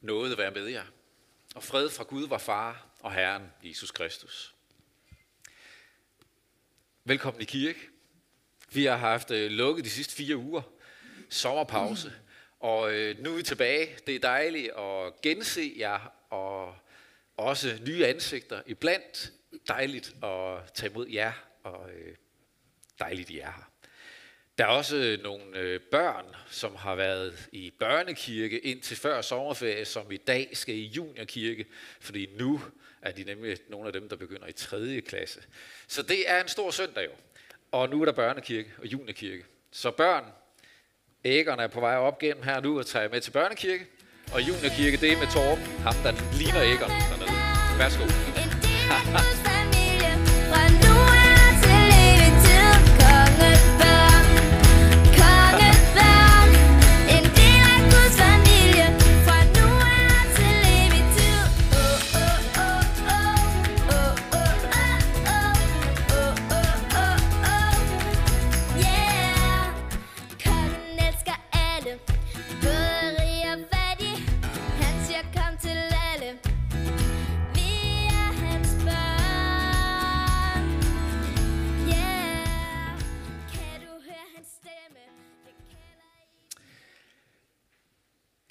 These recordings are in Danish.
Nåde være med jer. Og fred fra Gud, var far og Herren Jesus Kristus. Velkommen i kirke. Vi har haft øh, lukket de sidste fire uger. Sommerpause. Og øh, nu er vi tilbage. Det er dejligt at gense jer og også nye ansigter iblandt. Dejligt at tage imod jer, og øh, dejligt, I er her. Der er også øh, nogle øh, børn, som har været i børnekirke indtil før sommerferie, som i dag skal i juniorkirke, fordi nu er de nemlig nogle af dem, der begynder i 3. klasse. Så det er en stor søndag jo. Og nu er der børnekirke og juniorkirke. Så børn, æggerne er på vej op gennem her nu og tager med til børnekirke. Og juniorkirke, det er med Torben, ham der ligner æggerne dernede. Værsgo.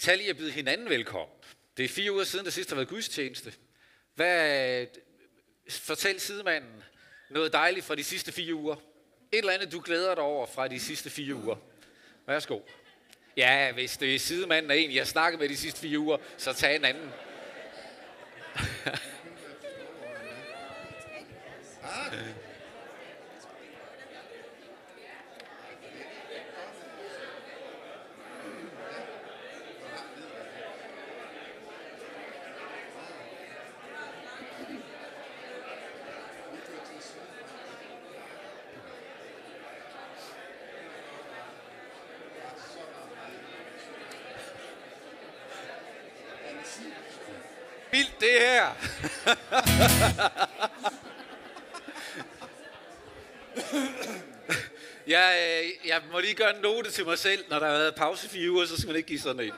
Tag lige at byde hinanden velkommen. Det er fire uger siden, der sidst har været gudstjeneste. Hvad, fortæl sidemanden noget dejligt fra de sidste fire uger. Et eller andet, du glæder dig over fra de sidste fire uger. Værsgo. Ja, hvis det er sidemanden er en, jeg snakket med de sidste fire uger, så tag en anden. ah. Vildt det her. jeg, øh, jeg må lige gøre en note til mig selv, når der har været pause fire uger, så skal man ikke give sådan en.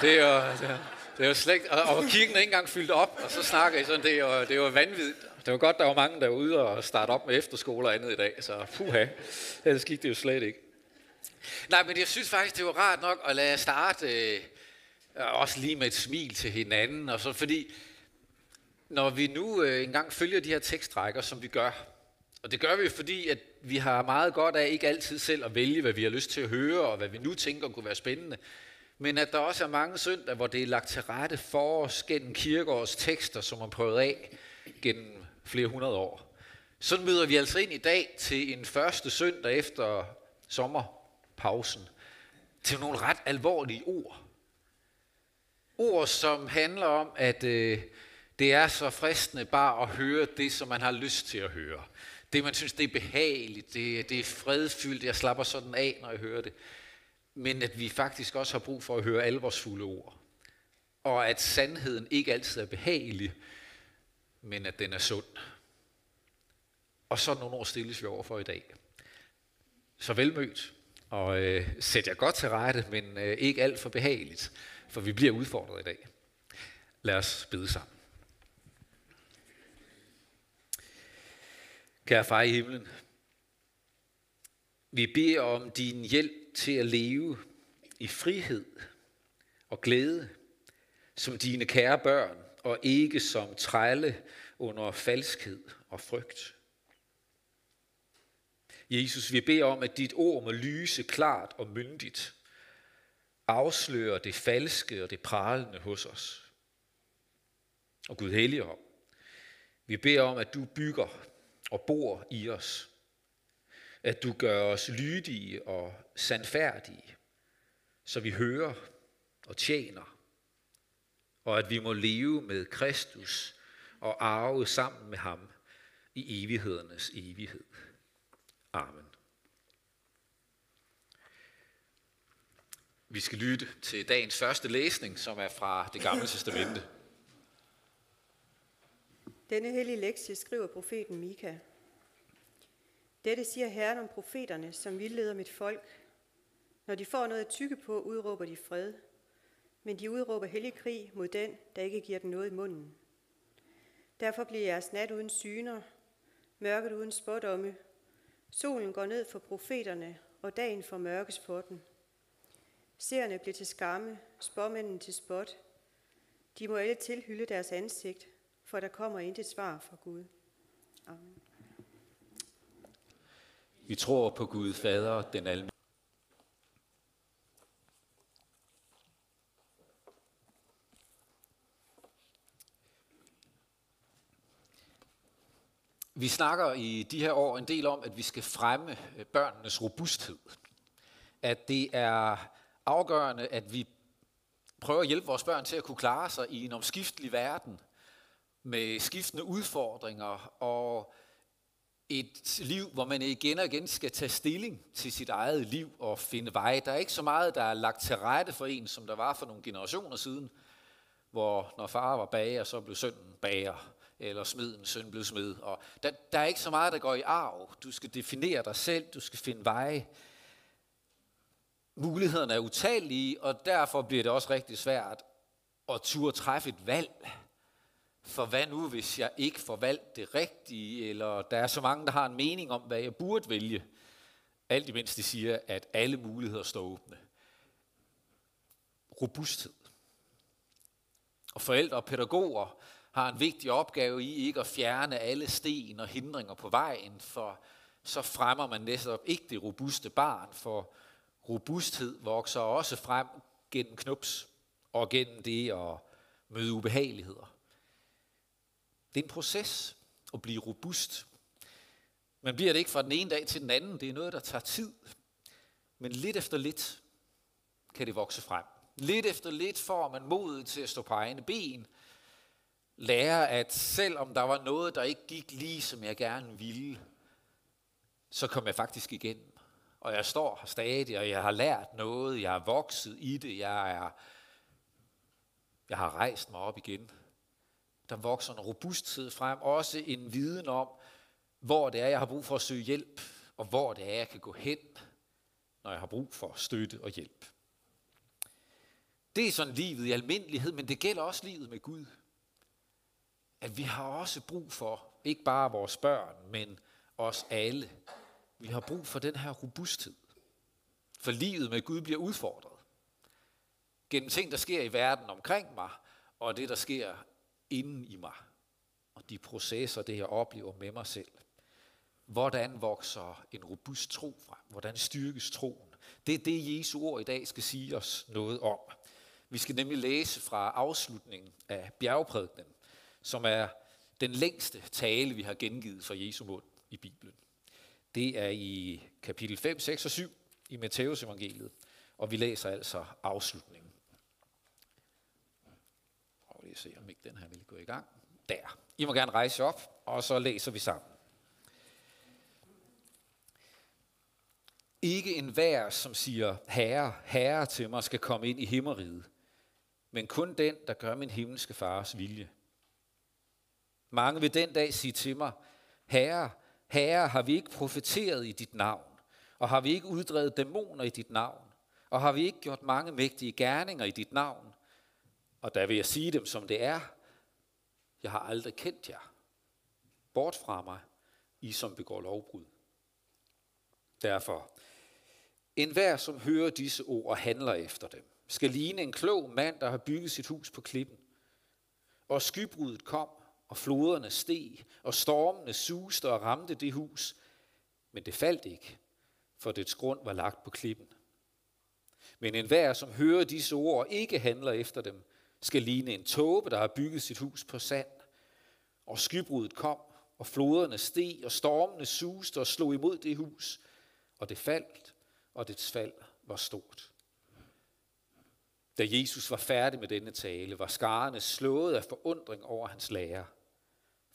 Det er jo, det er, det er jo slet, og, og kirken er ikke engang fyldt op, og så snakker I sådan, det er jo, det er jo vanvittigt. Det var godt, der var mange, der var ude og starte op med efterskole og andet i dag, så puha, ellers gik det jo slet ikke. Nej, men jeg synes faktisk, det var rart nok at lade starte øh, Øh, også lige med et smil til hinanden, og så fordi, når vi nu øh, engang følger de her tekstrækker, som vi gør, og det gør vi, fordi at vi har meget godt af ikke altid selv at vælge, hvad vi har lyst til at høre, og hvad vi nu tænker kunne være spændende, men at der også er mange søndage, hvor det er lagt til rette for os gennem kirkeårs tekster, som er prøvet af gennem flere hundrede år. Så møder vi altså ind i dag til en første søndag efter sommerpausen, til nogle ret alvorlige ord. Ord, som handler om, at øh, det er så fristende bare at høre det, som man har lyst til at høre. Det, man synes, det er behageligt, det, det er fredfyldt, jeg slapper sådan af, når jeg hører det. Men at vi faktisk også har brug for at høre alvorsfulde ord. Og at sandheden ikke altid er behagelig, men at den er sund. Og sådan nogle ord stilles vi over for i dag. Så velmødt, og øh, sæt jer godt til rette, men øh, ikke alt for behageligt, for vi bliver udfordret i dag. Lad os bede sammen. Kære far i himlen, vi beder om din hjælp til at leve i frihed og glæde som dine kære børn, og ikke som trælle under falskhed og frygt. Jesus, vi beder om, at dit ord må lyse klart og myndigt, afslører det falske og det pralende hos os. Og Gud helligånd, vi beder om, at du bygger og bor i os. At du gør os lydige og sandfærdige, så vi hører og tjener. Og at vi må leve med Kristus og arve sammen med ham i evighedernes evighed. Amen. Vi skal lytte til dagens første læsning, som er fra det gamle testamente. Denne hellige lektie skriver profeten Mika. Dette siger Herren om profeterne, som vildleder mit folk. Når de får noget at tykke på, udråber de fred. men de udråber hellig krig mod den, der ikke giver den noget i munden. Derfor bliver jeres nat uden syner, mørket uden spådomme. Solen går ned for profeterne, og dagen for mørkes for den. Seerne bliver til skamme, spåmændene til spot. De må alle tilhylde deres ansigt, for der kommer intet svar fra Gud. Amen. Vi tror på Gud Fader, den almægtige. Vi snakker i de her år en del om, at vi skal fremme børnenes robusthed. At det er afgørende, at vi prøver at hjælpe vores børn til at kunne klare sig i en omskiftelig verden med skiftende udfordringer og et liv, hvor man igen og igen skal tage stilling til sit eget liv og finde vej. Der er ikke så meget, der er lagt til rette for en, som der var for nogle generationer siden, hvor når far var bager, så blev sønnen bager eller smeden søn blev smed. Og der, der er ikke så meget, der går i arv. Du skal definere dig selv, du skal finde veje. Mulighederne er utallige, og derfor bliver det også rigtig svært at turde træffe et valg. For hvad nu, hvis jeg ikke får valgt det rigtige, eller der er så mange, der har en mening om, hvad jeg burde vælge. Alt imens de siger, at alle muligheder står åbne. Robusthed. Og forældre og pædagoger har en vigtig opgave i ikke at fjerne alle sten og hindringer på vejen, for så fremmer man næsten ikke det robuste barn, for robusthed vokser også frem gennem knups og gennem det at møde ubehageligheder. Det er en proces at blive robust. Man bliver det ikke fra den ene dag til den anden. Det er noget, der tager tid. Men lidt efter lidt kan det vokse frem. Lidt efter lidt får man modet til at stå på egne ben – lære, at selvom der var noget, der ikke gik lige, som jeg gerne ville, så kom jeg faktisk igennem. Og jeg står her stadig, og jeg har lært noget, jeg er vokset i det, jeg, er, jeg har rejst mig op igen. Der vokser en robusthed frem, også en viden om, hvor det er, jeg har brug for at søge hjælp, og hvor det er, jeg kan gå hen, når jeg har brug for støtte og hjælp. Det er sådan livet i almindelighed, men det gælder også livet med Gud. At vi har også brug for, ikke bare vores børn, men os alle, vi har brug for den her robusthed. For livet med Gud bliver udfordret. Gennem ting, der sker i verden omkring mig, og det, der sker inden i mig. Og de processer, det jeg oplever med mig selv. Hvordan vokser en robust tro frem? Hvordan styrkes troen? Det er det, Jesu ord i dag skal sige os noget om. Vi skal nemlig læse fra afslutningen af bjergprædikenen, som er den længste tale, vi har gengivet fra Jesu mund i Bibelen. Det er i kapitel 5, 6 og 7 i Matteus evangeliet, og vi læser altså afslutningen. Prøv lige se, om ikke den her vil gå i gang. Der. I må gerne rejse op, og så læser vi sammen. Ikke en hver, som siger, herre, herre til mig, skal komme ind i himmeriget, men kun den, der gør min himmelske fars vilje. Mange vil den dag sige til mig, Herre, Herre, har vi ikke profeteret i dit navn? Og har vi ikke uddrevet dæmoner i dit navn? Og har vi ikke gjort mange mægtige gerninger i dit navn? Og der vil jeg sige dem, som det er. Jeg har aldrig kendt jer. Bort fra mig, I som begår lovbrud. Derfor, en hver, som hører disse ord og handler efter dem, skal ligne en klog mand, der har bygget sit hus på klippen. Og skybruddet kom, og floderne steg, og stormene suste og ramte det hus, men det faldt ikke, for dets grund var lagt på klippen. Men enhver, som hører disse ord og ikke handler efter dem, skal ligne en tåbe, der har bygget sit hus på sand. Og skybruddet kom, og floderne steg, og stormene suste og slog imod det hus, og det faldt, og dets fald var stort. Da Jesus var færdig med denne tale, var skarerne slået af forundring over hans lære –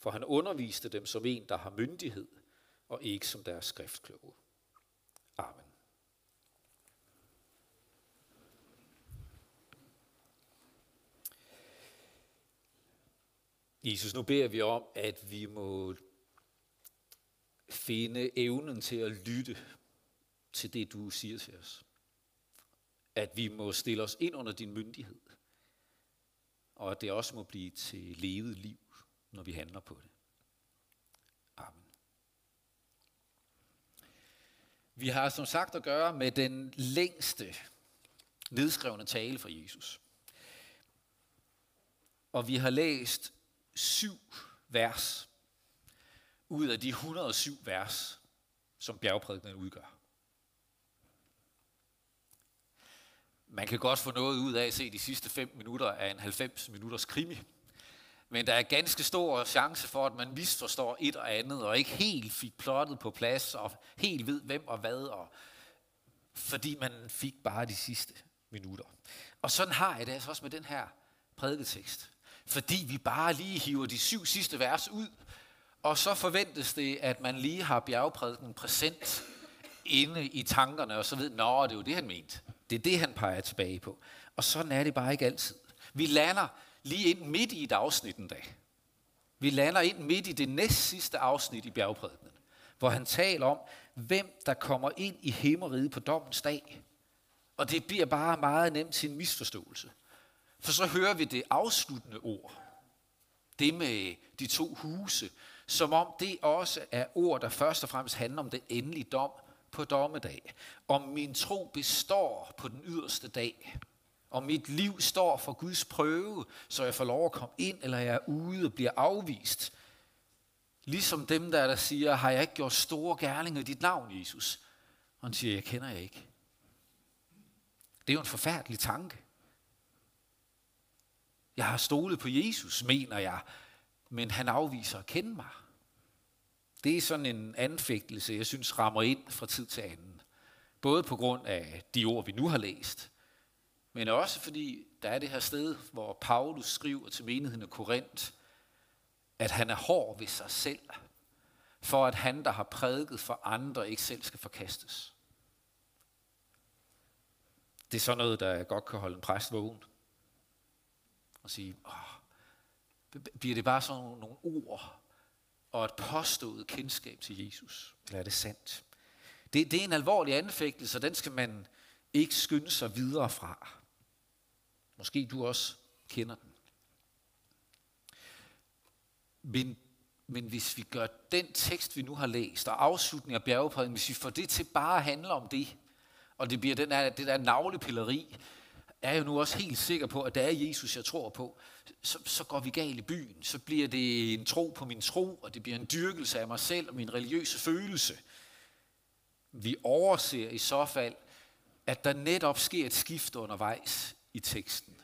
for han underviste dem som en, der har myndighed, og ikke som deres skriftkloge. Amen. Jesus, nu beder vi om, at vi må finde evnen til at lytte til det, du siger til os. at vi må stille os ind under din myndighed, og at det også må blive til levet liv, når vi handler på det. Amen. Vi har som sagt at gøre med den længste nedskrevne tale fra Jesus. Og vi har læst syv vers ud af de 107 vers, som bjergprædikenen udgør. Man kan godt få noget ud af at se de sidste 5 minutter af en 90 minutters krimi. Men der er ganske stor chance for, at man misforstår et og andet, og ikke helt fik plottet på plads, og helt ved hvem og hvad, og fordi man fik bare de sidste minutter. Og sådan har jeg det altså også med den her prædiketekst. Fordi vi bare lige hiver de syv sidste vers ud, og så forventes det, at man lige har bjergprædiken præsent inde i tankerne, og så ved, nå, det er jo det, han mente. Det er det, han peger tilbage på. Og sådan er det bare ikke altid. Vi lander lige ind midt i et afsnit en dag. Vi lander ind midt i det næst sidste afsnit i bjergprædikenen, hvor han taler om, hvem der kommer ind i himmeriget på dommens dag. Og det bliver bare meget nemt til en misforståelse. For så hører vi det afsluttende ord. Det med de to huse, som om det også er ord, der først og fremmest handler om den endelige dom på dommedag. Om min tro består på den yderste dag og mit liv står for Guds prøve, så jeg får lov at komme ind, eller jeg er ude og bliver afvist. Ligesom dem, der, der siger, har jeg ikke gjort store gerninger i dit navn, Jesus? Og han siger, jeg kender jeg ikke. Det er jo en forfærdelig tanke. Jeg har stolet på Jesus, mener jeg, men han afviser at kende mig. Det er sådan en anfægtelse, jeg synes rammer ind fra tid til anden. Både på grund af de ord, vi nu har læst, men også fordi der er det her sted, hvor Paulus skriver til menigheden af Korinth, at han er hård ved sig selv, for at han, der har prædiket for andre, ikke selv skal forkastes. Det er sådan noget, der godt kan holde en præst vågen. Og sige, åh, bliver det bare sådan nogle ord og et påstået kendskab til Jesus? Eller er det sandt? Det, det er en alvorlig anfægtelse, og den skal man ikke skynde sig videre fra. Måske du også kender den. Men, men hvis vi gør den tekst, vi nu har læst, og afslutningen af bjergeprædiken, hvis vi får det til bare at handle om det, og det bliver den der, det der navlepilleri, er jeg jo nu også helt sikker på, at det er Jesus, jeg tror på, så, så går vi galt i byen. Så bliver det en tro på min tro, og det bliver en dyrkelse af mig selv og min religiøse følelse. Vi overser i så fald, at der netop sker et skift undervejs i teksten.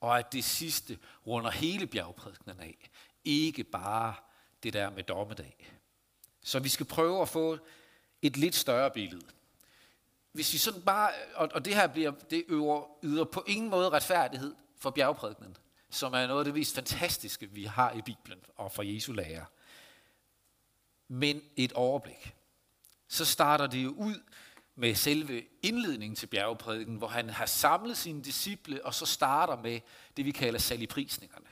Og at det sidste runder hele bjergprædikenen af. Ikke bare det der med dommedag. Så vi skal prøve at få et lidt større billede hvis vi sådan bare, og, og det her bliver, det øver, yder på ingen måde retfærdighed for bjergprædikenen, som er noget af det mest fantastiske, vi har i Bibelen og fra Jesu lære. Men et overblik. Så starter det jo ud med selve indledningen til bjergprædiken, hvor han har samlet sine disciple, og så starter med det, vi kalder saligprisningerne.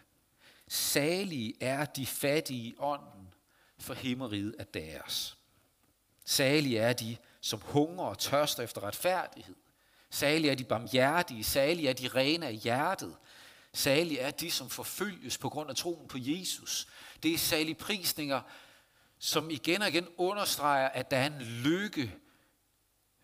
Salige er de fattige i ånden, for himmeriget er deres. Salige er de, som hunger og tørster efter retfærdighed. Salige er de barmhjertige, salige er de rene af hjertet. Salige er de, som forfølges på grund af troen på Jesus. Det er salige prisninger, som igen og igen understreger, at der er en lykke,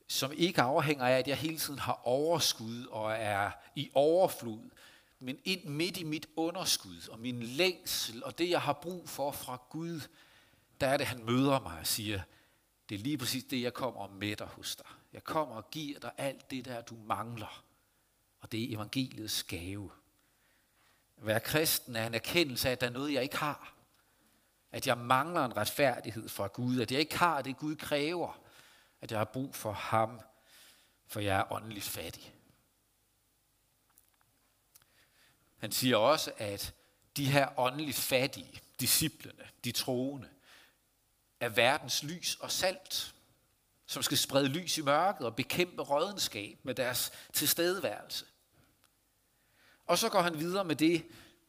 som ikke afhænger af, at jeg hele tiden har overskud og er i overflod, men ind midt i mit underskud og min længsel og det, jeg har brug for fra Gud, der er det, han møder mig og siger, det er lige præcis det, jeg kommer og mætter hos dig. Jeg kommer og giver dig alt det der, du mangler. Og det er evangeliets gave. At være kristen er en erkendelse af, at der er noget, jeg ikke har. At jeg mangler en retfærdighed fra Gud. At jeg ikke har det, Gud kræver. At jeg har brug for ham, for jeg er åndeligt fattig. Han siger også, at de her åndeligt fattige, disciplene, de troende, er verdens lys og salt, som skal sprede lys i mørket og bekæmpe rådenskab med deres tilstedeværelse. Og så går han videre med det,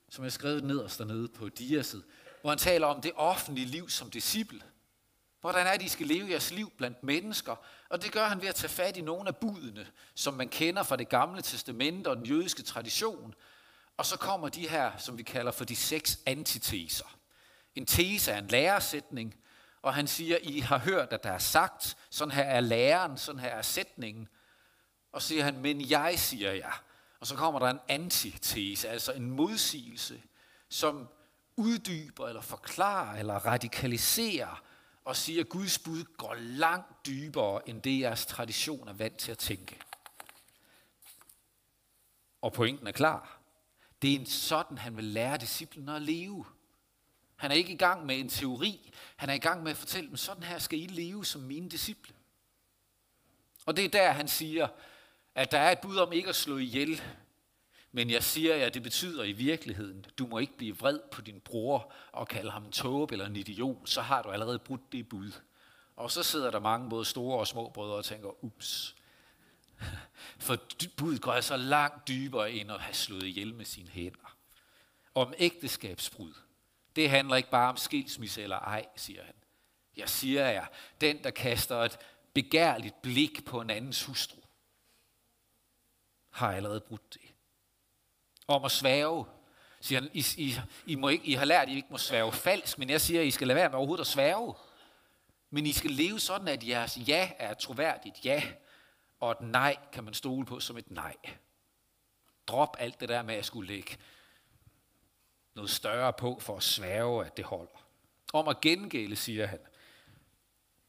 som jeg skrev nederst dernede på diaset, hvor han taler om det offentlige liv som disciple hvordan er det, I skal leve jeres liv blandt mennesker. Og det gør han ved at tage fat i nogle af budene, som man kender fra det gamle testamente og den jødiske tradition. Og så kommer de her, som vi kalder for de seks antiteser. En tese er en læresætning, og han siger, I har hørt, at der er sagt, sådan her er læren, sådan her er sætningen. Og så siger han, men jeg siger jer. Ja. Og så kommer der en antitese, altså en modsigelse, som uddyber eller forklarer eller radikaliserer og siger, at Guds bud går langt dybere end det, jeres tradition er vant til at tænke. Og pointen er klar. Det er en sådan, han vil lære disciplene at leve. Han er ikke i gang med en teori. Han er i gang med at fortælle dem, sådan her skal I leve som mine disciple. Og det er der, han siger, at der er et bud om ikke at slå ihjel. Men jeg siger jer, at det betyder i virkeligheden, du må ikke blive vred på din bror og kalde ham en tåbe eller en idiot, så har du allerede brudt det bud. Og så sidder der mange både store og små brødre og tænker, ups. For budet går altså langt dybere end at have slået ihjel med sine hænder. Om ægteskabsbrud. Det handler ikke bare om skilsmisse eller ej, siger han. Jeg siger jer, den der kaster et begærligt blik på en andens hustru, har allerede brudt det. Om at svæve, siger han, I, I, I, må ikke, I har lært, at I ikke må svæve falsk, men jeg siger, at I skal lade være med overhovedet at svæve. Men I skal leve sådan, at jeres ja er et troværdigt ja, og et nej kan man stole på som et nej. Drop alt det der med at skulle lægge noget større på for at svæve, at det holder. Om at gengælde, siger han.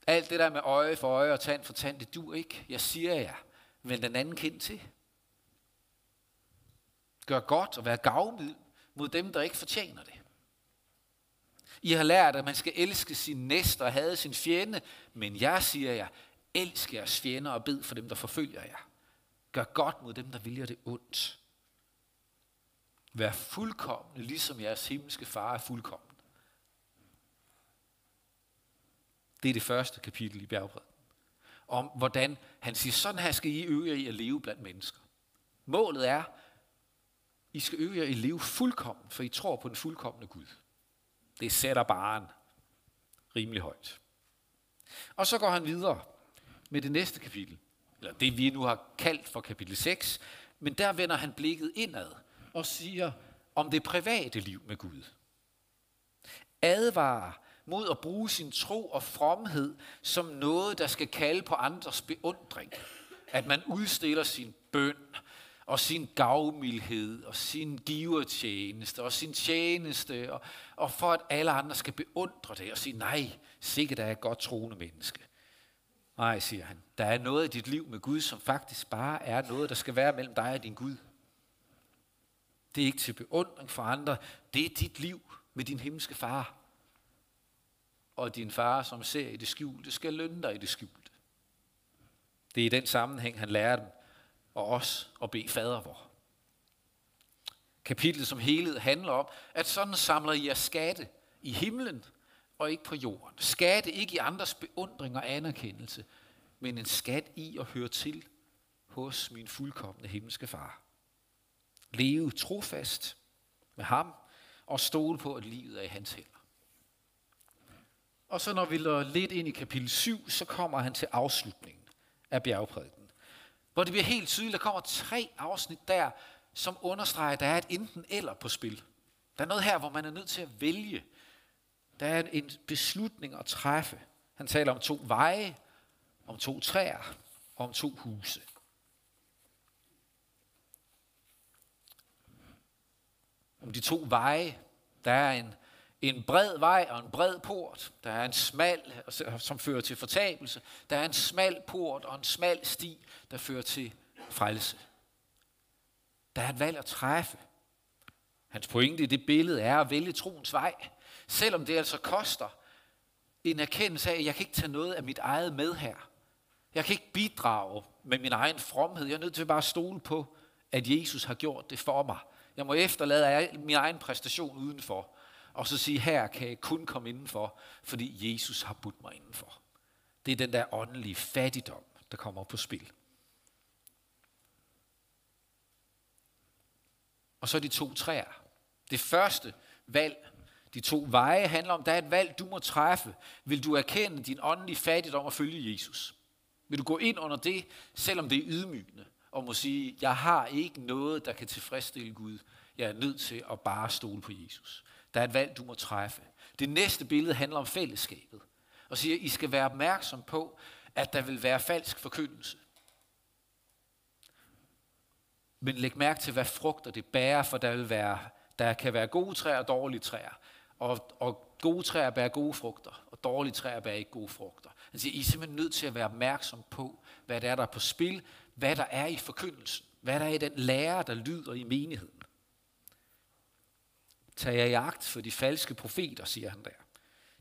Alt det der med øje for øje og tand for tand, det dur ikke. Jeg siger jer, vend den anden kind til. Gør godt og vær gavmild mod dem, der ikke fortjener det. I har lært, at man skal elske sin næste og hade sin fjende, men jeg siger jer, elsk jeres fjender og bed for dem, der forfølger jer. Gør godt mod dem, der viljer det ondt. Vær fuldkommende, ligesom jeres himmelske far er fuldkommen. Det er det første kapitel i bjergprædiken. Om hvordan han siger, sådan her skal I øve jer i at leve blandt mennesker. Målet er, i skal øve jer i at leve fuldkommen, for I tror på den fuldkommende Gud. Det sætter baren rimelig højt. Og så går han videre med det næste kapitel, eller det vi nu har kaldt for kapitel 6, men der vender han blikket indad og siger om det private liv med Gud. Advarer mod at bruge sin tro og fromhed som noget, der skal kalde på andres beundring. At man udstiller sin bøn og sin gavmildhed og sin givertjeneste og sin tjeneste, og, og for at alle andre skal beundre det og sige, nej, sikkert er jeg et godt troende menneske. Nej, siger han, der er noget i dit liv med Gud, som faktisk bare er noget, der skal være mellem dig og din Gud. Det er ikke til beundring for andre. Det er dit liv med din himmelske far. Og din far, som ser i det skjulte, skal lønne dig i det skjulte. Det er i den sammenhæng, han lærer dem og os at bede fader vor. Kapitlet som helhed handler om, at sådan samler I jer skatte i himlen og ikke på jorden. Skatte ikke i andres beundring og anerkendelse, men en skat i at høre til hos min fuldkommende himmelske far. Leve trofast med ham og stole på, at livet er i hans hænder. Og så når vi løber lidt ind i kapitel 7, så kommer han til afslutningen af bjergprædiken. Hvor det bliver helt tydeligt, der kommer tre afsnit der, som understreger, at der er et enten eller på spil. Der er noget her, hvor man er nødt til at vælge. Der er en beslutning at træffe. Han taler om to veje, om to træer og om to huse. om de to veje. Der er en, en bred vej og en bred port. Der er en smal, som fører til fortabelse. Der er en smal port og en smal sti, der fører til frelse. Der er et valg at træffe. Hans pointe i det billede er at vælge troens vej. Selvom det altså koster en erkendelse af, at jeg kan ikke tage noget af mit eget med her. Jeg kan ikke bidrage med min egen fromhed. Jeg er nødt til bare at stole på, at Jesus har gjort det for mig. Jeg må efterlade min egen præstation udenfor, og så sige, her kan jeg kun komme indenfor, fordi Jesus har budt mig indenfor. Det er den der åndelige fattigdom, der kommer på spil. Og så de to træer. Det første valg, De to veje handler om, der er et valg, du må træffe. Vil du erkende din åndelige fattigdom og følge Jesus? Vil du gå ind under det, selvom det er ydmygende, og må sige, jeg har ikke noget, der kan tilfredsstille Gud. Jeg er nødt til at bare stole på Jesus. Der er et valg, du må træffe. Det næste billede handler om fællesskabet, og siger, at I skal være opmærksom på, at der vil være falsk forkyndelse. Men læg mærke til, hvad frugter det bærer, for der, vil være, der kan være gode træer og dårlige træer. Og, og gode træer bærer gode frugter, og dårlige træer bærer ikke gode frugter. Han siger, I er simpelthen nødt til at være opmærksom på, hvad der er, der er på spil, hvad der er i forkyndelsen, hvad der er i den lære, der lyder i menigheden. Tag jer i agt for de falske profeter, siger han der.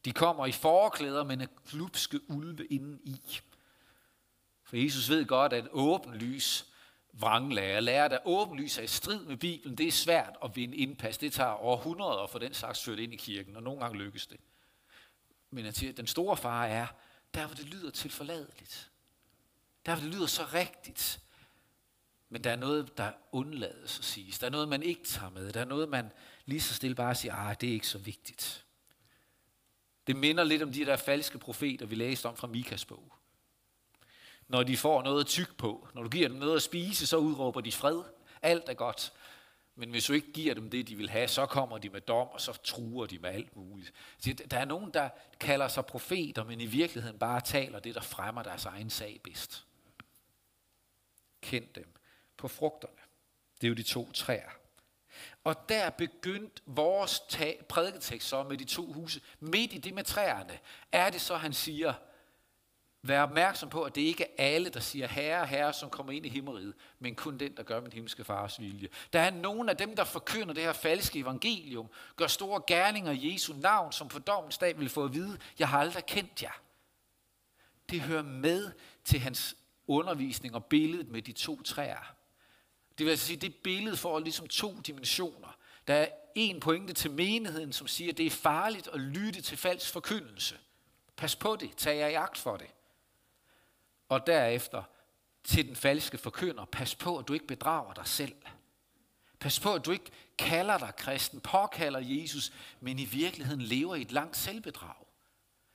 De kommer i forklæder, men er glupske ulve inden i. For Jesus ved godt, at åben lys vranglærer, lærer, der åbenlys er i strid med Bibelen, det er svært at vinde indpas. Det tager århundreder at få den slags ført ind i kirken, og nogle gange lykkes det. Men at den store fare er, der hvor det lyder tilforladeligt. Der hvor det lyder så rigtigt. Men der er noget, der undlades at siges. Der er noget, man ikke tager med. Der er noget, man lige så stille bare siger, ah, det er ikke så vigtigt. Det minder lidt om de der falske profeter, vi læste om fra Mikas bog når de får noget at tyk på. Når du giver dem noget at spise, så udråber de fred. Alt er godt. Men hvis du ikke giver dem det, de vil have, så kommer de med dom, og så truer de med alt muligt. Der er nogen, der kalder sig profeter, men i virkeligheden bare taler det, der fremmer deres egen sag bedst. Kend dem på frugterne. Det er jo de to træer. Og der begyndte vores prædiketekst så med de to huse. Midt i det med træerne, er det så, han siger, Vær opmærksom på, at det ikke er alle, der siger herre, herre, som kommer ind i himmeriget, men kun den, der gør min himmelske fars vilje. Der er nogen af dem, der forkynder det her falske evangelium, gør store gerninger i Jesu navn, som på dommens dag vil få at vide, jeg har aldrig kendt jer. Det hører med til hans undervisning og billedet med de to træer. Det vil altså sige, det billede får ligesom to dimensioner. Der er en pointe til menigheden, som siger, at det er farligt at lytte til falsk forkyndelse. Pas på det, tag jer i agt for det og derefter til den falske forkynder, pas på, at du ikke bedrager dig selv. Pas på, at du ikke kalder dig kristen, påkalder Jesus, men i virkeligheden lever i et langt selvbedrag.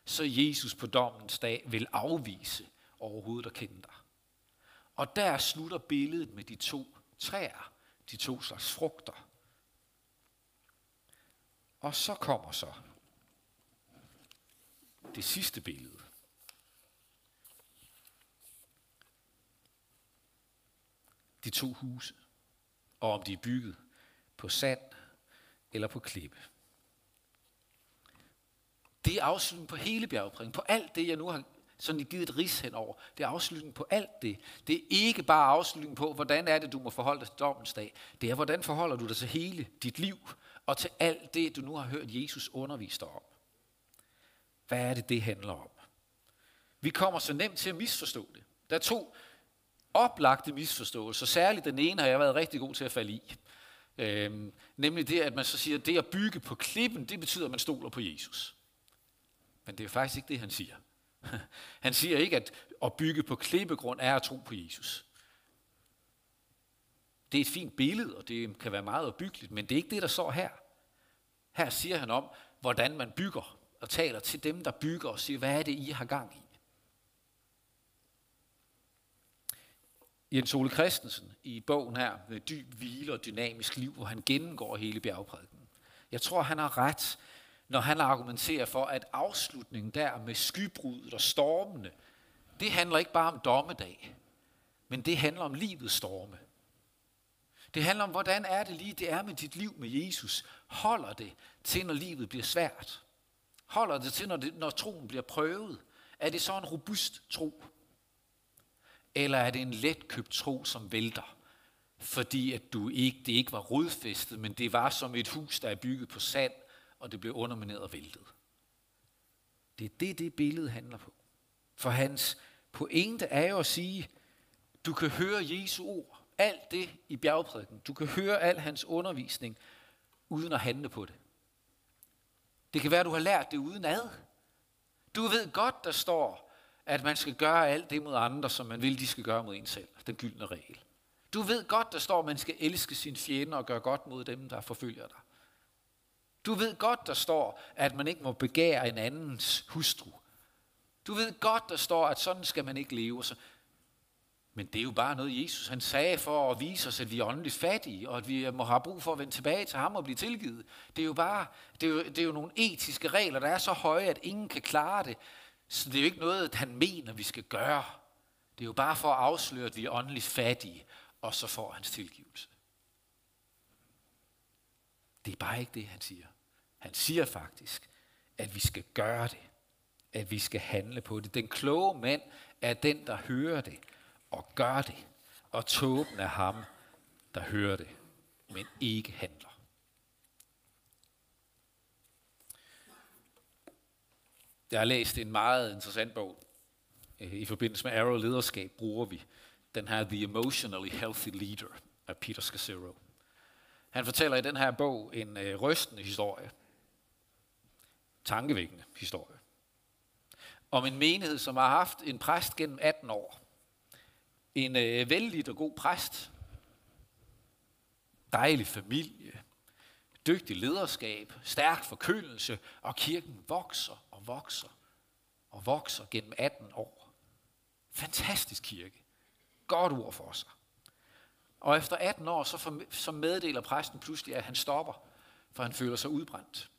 Så Jesus på dommens dag vil afvise overhovedet at kende dig. Og der slutter billedet med de to træer, de to slags frugter. Og så kommer så det sidste billede. de to huse, og om de er bygget på sand eller på klippe. Det er afslutningen på hele bjergprægen, på alt det, jeg nu har sådan givet et ris henover. Det er afslutningen på alt det. Det er ikke bare afslutningen på, hvordan er det, du må forholde dig til dommens dag. Det er, hvordan forholder du dig til hele dit liv, og til alt det, du nu har hørt Jesus undervise dig om. Hvad er det, det handler om? Vi kommer så nemt til at misforstå det. Der er to oplagte misforståelser. Særligt den ene har jeg været rigtig god til at falde i. Øhm, nemlig det, at man så siger, at det at bygge på klippen, det betyder, at man stoler på Jesus. Men det er faktisk ikke det, han siger. Han siger ikke, at at bygge på klippegrund er at tro på Jesus. Det er et fint billede, og det kan være meget opbyggeligt, men det er ikke det, der står her. Her siger han om, hvordan man bygger, og taler til dem, der bygger, og siger, hvad er det, I har gang i? Jens Ole Christensen i bogen her med dyb hvile og dynamisk liv, hvor han gennemgår hele bjergprædiken. Jeg tror, han har ret, når han argumenterer for, at afslutningen der med skybruddet og stormene, det handler ikke bare om dommedag, men det handler om livets storme. Det handler om, hvordan er det lige, det er med dit liv med Jesus. Holder det til, når livet bliver svært? Holder det til, når, det, når troen bliver prøvet? Er det så en robust tro? Eller er det en letkøbt tro, som vælter? Fordi at du ikke, det ikke var rodfæstet, men det var som et hus, der er bygget på sand, og det blev undermineret og væltet. Det er det, det billede handler på. For hans pointe er jo at sige, du kan høre Jesu ord, alt det i bjergprædiken. Du kan høre al hans undervisning, uden at handle på det. Det kan være, at du har lært det uden ad. Du ved godt, der står, at man skal gøre alt det mod andre, som man vil, de skal gøre mod en selv. Den gyldne regel. Du ved godt, der står, at man skal elske sine fjender og gøre godt mod dem, der forfølger dig. Du ved godt, der står, at man ikke må begære en andens hustru. Du ved godt, der står, at sådan skal man ikke leve. Så men det er jo bare noget, Jesus han sagde for at vise os, at vi er åndeligt fattige, og at vi øh, må have brug for at vende tilbage til ham og blive tilgivet. Det er jo bare, det er jo, det er jo nogle etiske regler, der er så høje, at ingen kan klare det. Så det er jo ikke noget, han mener, vi skal gøre. Det er jo bare for at afsløre, at vi er åndeligt fattige, og så får hans tilgivelse. Det er bare ikke det, han siger. Han siger faktisk, at vi skal gøre det. At vi skal handle på det. Den kloge mand er den, der hører det og gør det. Og tåben er ham, der hører det, men ikke handler. Jeg har læst en meget interessant bog. Øh, I forbindelse med Arrow Lederskab bruger vi den her The Emotionally Healthy Leader af Peter Scazzaro. Han fortæller i den her bog en øh, rystende historie. Tankevækkende historie. Om en menighed, som har haft en præst gennem 18 år. En øh, vældig og god præst. Dejlig familie. Dygtig lederskab. Stærk forkyndelse. Og kirken vokser og vokser og vokser gennem 18 år. Fantastisk kirke. Godt ord for sig. Og efter 18 år, så, for, så meddeler præsten pludselig, at han stopper, for han føler sig udbrændt.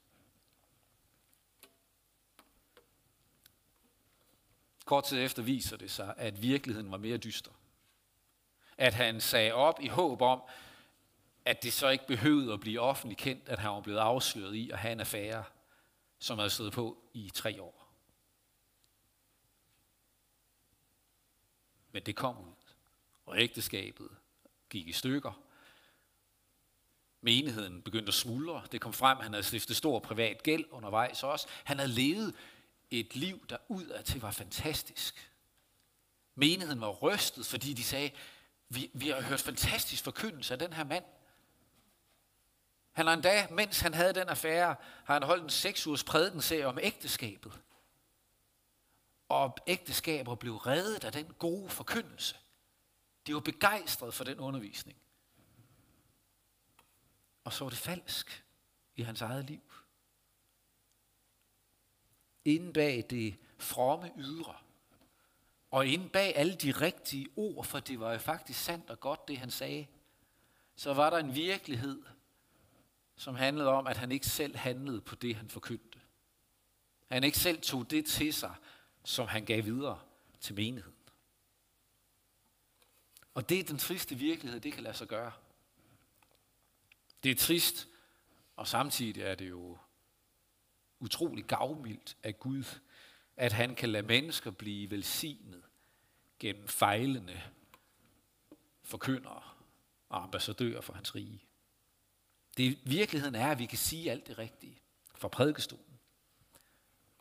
Kort tid efter viser det sig, at virkeligheden var mere dyster at han sagde op i håb om, at det så ikke behøvede at blive offentligt kendt, at han var blevet afsløret i at have en affære, som havde stået på i tre år. Men det kom ud, og ægteskabet gik i stykker. Menigheden begyndte at smuldre. Det kom frem, han havde stiftet stor privat gæld undervejs også. Han havde levet et liv, der udad til var fantastisk. Menigheden var rystet, fordi de sagde, vi, vi har hørt fantastisk forkyndelse af den her mand. Han har endda, mens han havde den affære, har han holdt en seks ugers prædikenserie om ægteskabet. Og ægteskaber blev reddet af den gode forkyndelse. De var begejstrede for den undervisning. Og så var det falsk i hans eget liv. Inden bag det fromme ydre, og inde bag alle de rigtige ord, for det var jo faktisk sandt og godt, det han sagde, så var der en virkelighed, som handlede om, at han ikke selv handlede på det, han forkyndte. Han ikke selv tog det til sig, som han gav videre til menigheden. Og det er den triste virkelighed, det kan lade sig gøre. Det er trist, og samtidig er det jo utrolig gavmildt af Gud, at han kan lade mennesker blive velsignet gennem fejlende forkyndere og ambassadører for hans rige. Det virkeligheden er, at vi kan sige alt det rigtige fra prædikestolen,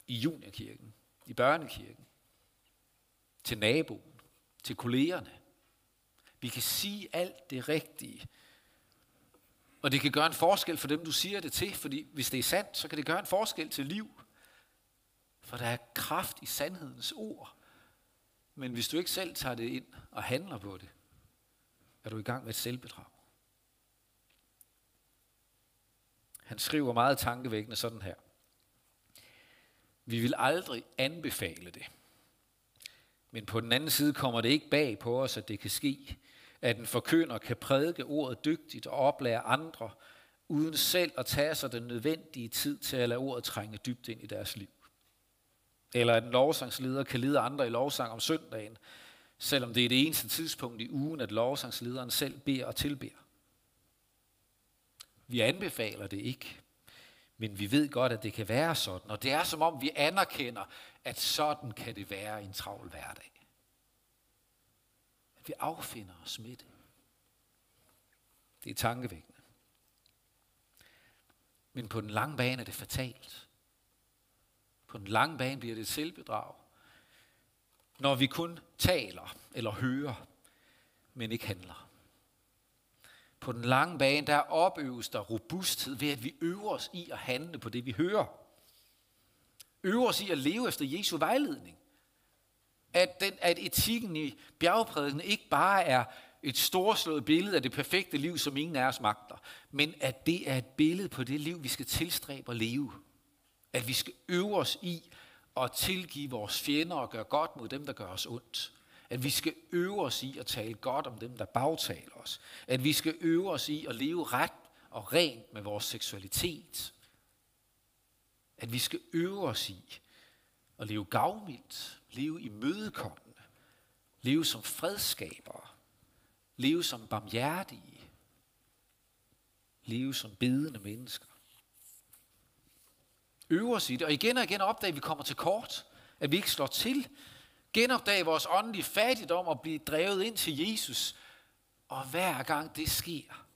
i juniorkirken, i børnekirken, til naboen, til kollegerne. Vi kan sige alt det rigtige. Og det kan gøre en forskel for dem, du siger det til, fordi hvis det er sandt, så kan det gøre en forskel til liv. For der er kraft i sandhedens ord. Men hvis du ikke selv tager det ind og handler på det, er du i gang med et selvbedrag. Han skriver meget tankevækkende sådan her. Vi vil aldrig anbefale det. Men på den anden side kommer det ikke bag på os, at det kan ske, at en forkynder kan prædike ordet dygtigt og oplære andre, uden selv at tage sig den nødvendige tid til at lade ordet trænge dybt ind i deres liv. Eller at en lovsangsleder kan lede andre i lovsang om søndagen, selvom det er det eneste tidspunkt i ugen, at lovsangslederen selv beder og tilbeder. Vi anbefaler det ikke, men vi ved godt, at det kan være sådan, og det er som om vi anerkender, at sådan kan det være i en travl hverdag. At vi affinder os med det. Det er tankevækkende. Men på den lange bane er det fatalt. På den lange bane bliver det et selvbedrag. Når vi kun taler eller hører, men ikke handler. På den lange bane, der opøves der robusthed ved, at vi øver os i at handle på det, vi hører. Øver os i at leve efter Jesu vejledning. At, den, at etikken i bjergprædiken ikke bare er et storslået billede af det perfekte liv, som ingen af os magter, men at det er et billede på det liv, vi skal tilstræbe at leve. At vi skal øve os i at tilgive vores fjender og gøre godt mod dem, der gør os ondt. At vi skal øve os i at tale godt om dem, der bagtaler os. At vi skal øve os i at leve ret og rent med vores seksualitet. At vi skal øve os i at leve gavmildt, leve i mødekommende, leve som fredskabere, leve som barmhjertige, leve som bedende mennesker. Øve os i det, og igen og igen opdage, at vi kommer til kort, at vi ikke slår til, genopdage vores åndelige fattigdom og blive drevet ind til Jesus. Og hver gang det sker,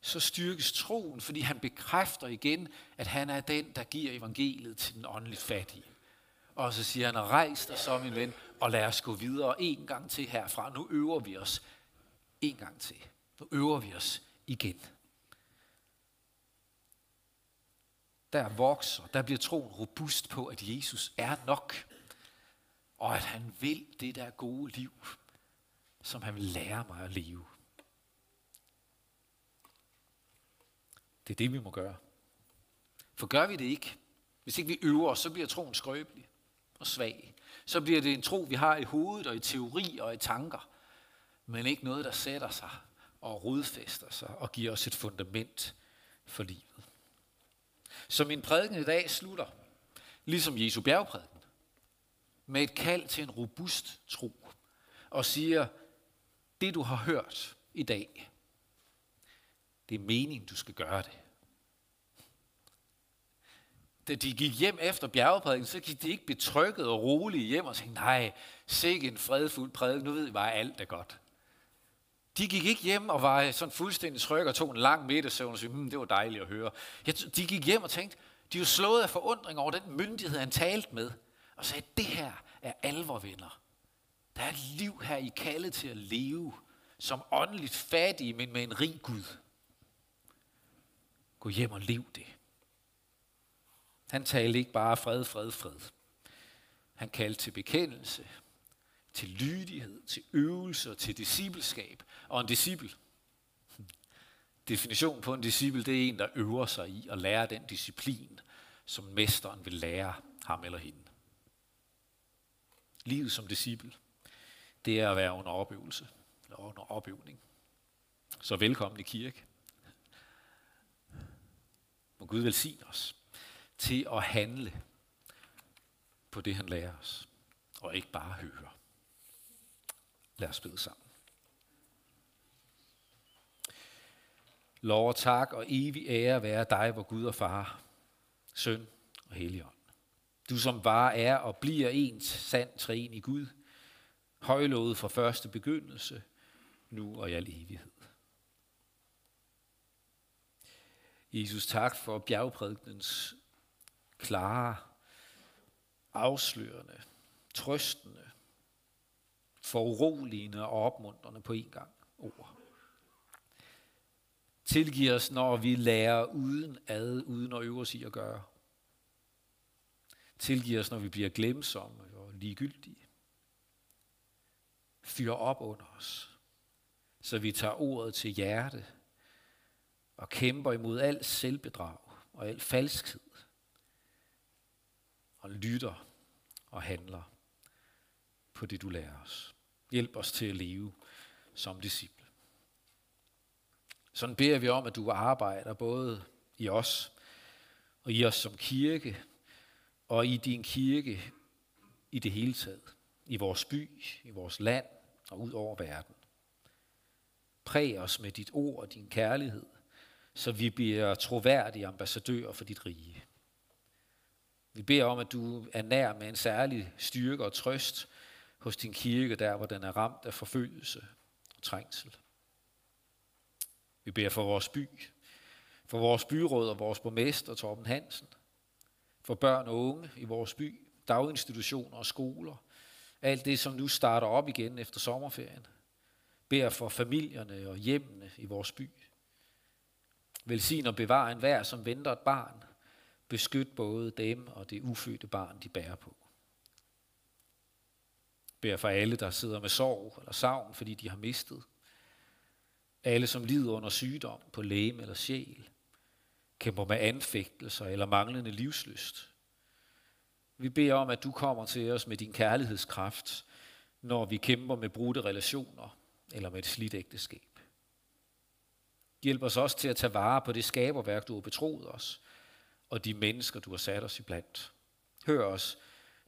så styrkes troen, fordi han bekræfter igen, at han er den, der giver evangeliet til den åndeligt fattige. Og så siger han, rejs dig så, min ven, og lad os gå videre en gang til herfra. Nu øver vi os en gang til. Nu øver vi os igen. Der vokser, der bliver troen robust på, at Jesus er nok. Og at han vil det der gode liv, som han vil lære mig at leve. Det er det, vi må gøre. For gør vi det ikke, hvis ikke vi øver os, så bliver troen skrøbelig og svag. Så bliver det en tro, vi har i hovedet og i teori og i tanker, men ikke noget, der sætter sig og rodfæster sig og giver os et fundament for livet. Så min prædiken i dag slutter, ligesom Jesu bjergprædiken, med et kald til en robust tro, og siger, det du har hørt i dag, det er meningen, du skal gøre det. Da de gik hjem efter bjergeprædiken, så gik de ikke betrykket og roligt hjem og tænkte, nej, sikke en fredfuld prædiken, nu ved vi bare, alt er godt. De gik ikke hjem og var sådan fuldstændig tryg og tog en lang middagssøvn og sagde, hmm, det var dejligt at høre. De gik hjem og tænkte, de var slået af forundring over den myndighed, han talte med, og sagde, det her er alvor, venner. Der er et liv her, I kaldet til at leve som åndeligt fattige, men med en rig Gud. Gå hjem og lev det. Han talte ikke bare fred, fred, fred. Han kaldte til bekendelse, til lydighed, til øvelse og til discipleskab. Og en disciple, definition på en disciple, det er en, der øver sig i at lære den disciplin, som mesteren vil lære ham eller hende. Livet som disciple, det er at være under opøvelse, eller under opøvning. Så velkommen i kirke. Må Gud velsigne os til at handle på det, han lærer os, og ikke bare høre. Lad os bede sammen. Lov og tak og evig ære være dig, hvor Gud og Far, Søn og Helligånd. Du som var, er og bliver ens sand træen i Gud, højlovet fra første begyndelse, nu og i al evighed. Jesus, tak for bjergprædikens klare, afslørende, trøstende, foruroligende og opmuntrende på en gang ord. Tilgiv os, når vi lærer uden ad, uden at øve os i at gøre. Tilgiv os, når vi bliver glemsomme og ligegyldige. Fyr op under os, så vi tager ordet til hjerte og kæmper imod alt selvbedrag og al falskhed og lytter og handler på det, du lærer os. Hjælp os til at leve som disciple. Sådan beder vi om, at du arbejder både i os og i os som kirke, og i din kirke i det hele taget. I vores by, i vores land og ud over verden. Præg os med dit ord og din kærlighed, så vi bliver troværdige ambassadører for dit rige. Vi beder om, at du er nær med en særlig styrke og trøst hos din kirke, der hvor den er ramt af forfølgelse og trængsel. Vi beder for vores by, for vores byråd og vores borgmester Torben Hansen, for børn og unge i vores by, daginstitutioner og skoler, alt det, som nu starter op igen efter sommerferien. Beder for familierne og hjemmene i vores by. Velsign og bevar enhver, som venter et barn. Beskyt både dem og det ufødte barn, de bærer på. Bær for alle, der sidder med sorg eller savn, fordi de har mistet. Alle, som lider under sygdom på læge eller sjæl, kæmper med anfægtelser eller manglende livslyst. Vi beder om, at du kommer til os med din kærlighedskraft, når vi kæmper med brudte relationer eller med et slidt ægteskab. Hjælp os også til at tage vare på det skaberværk, du har betroet os, og de mennesker, du har sat os iblandt. Hør os,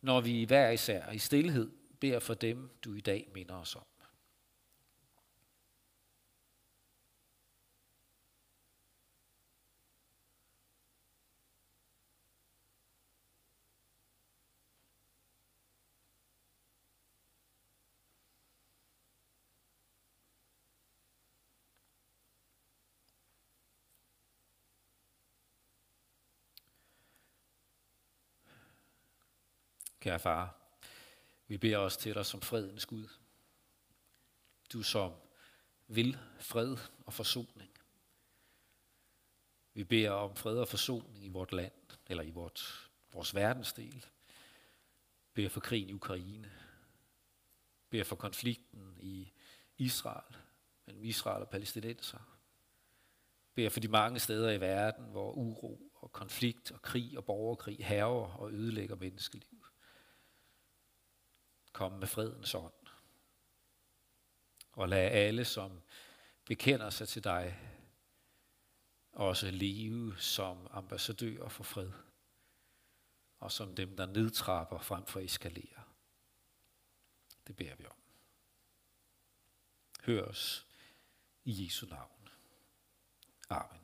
når vi hver især i stillhed beder for dem, du i dag minder os om. Kære far, vi beder os til dig som fredens Gud. Du som vil fred og forsoning. Vi beder om fred og forsoning i vort land, eller i vort, vores verdensdel. Beder for krigen i Ukraine. Beder for konflikten i Israel, mellem Israel og palæstinenser. Beder for de mange steder i verden, hvor uro og konflikt og krig og borgerkrig herrer og ødelægger menneskeliv Kom med fredens ånd. Og lad alle, som bekender sig til dig, også leve som ambassadører for fred, og som dem, der nedtrapper frem for eskalerer. Det beder vi om. Hør os i Jesu navn. Amen.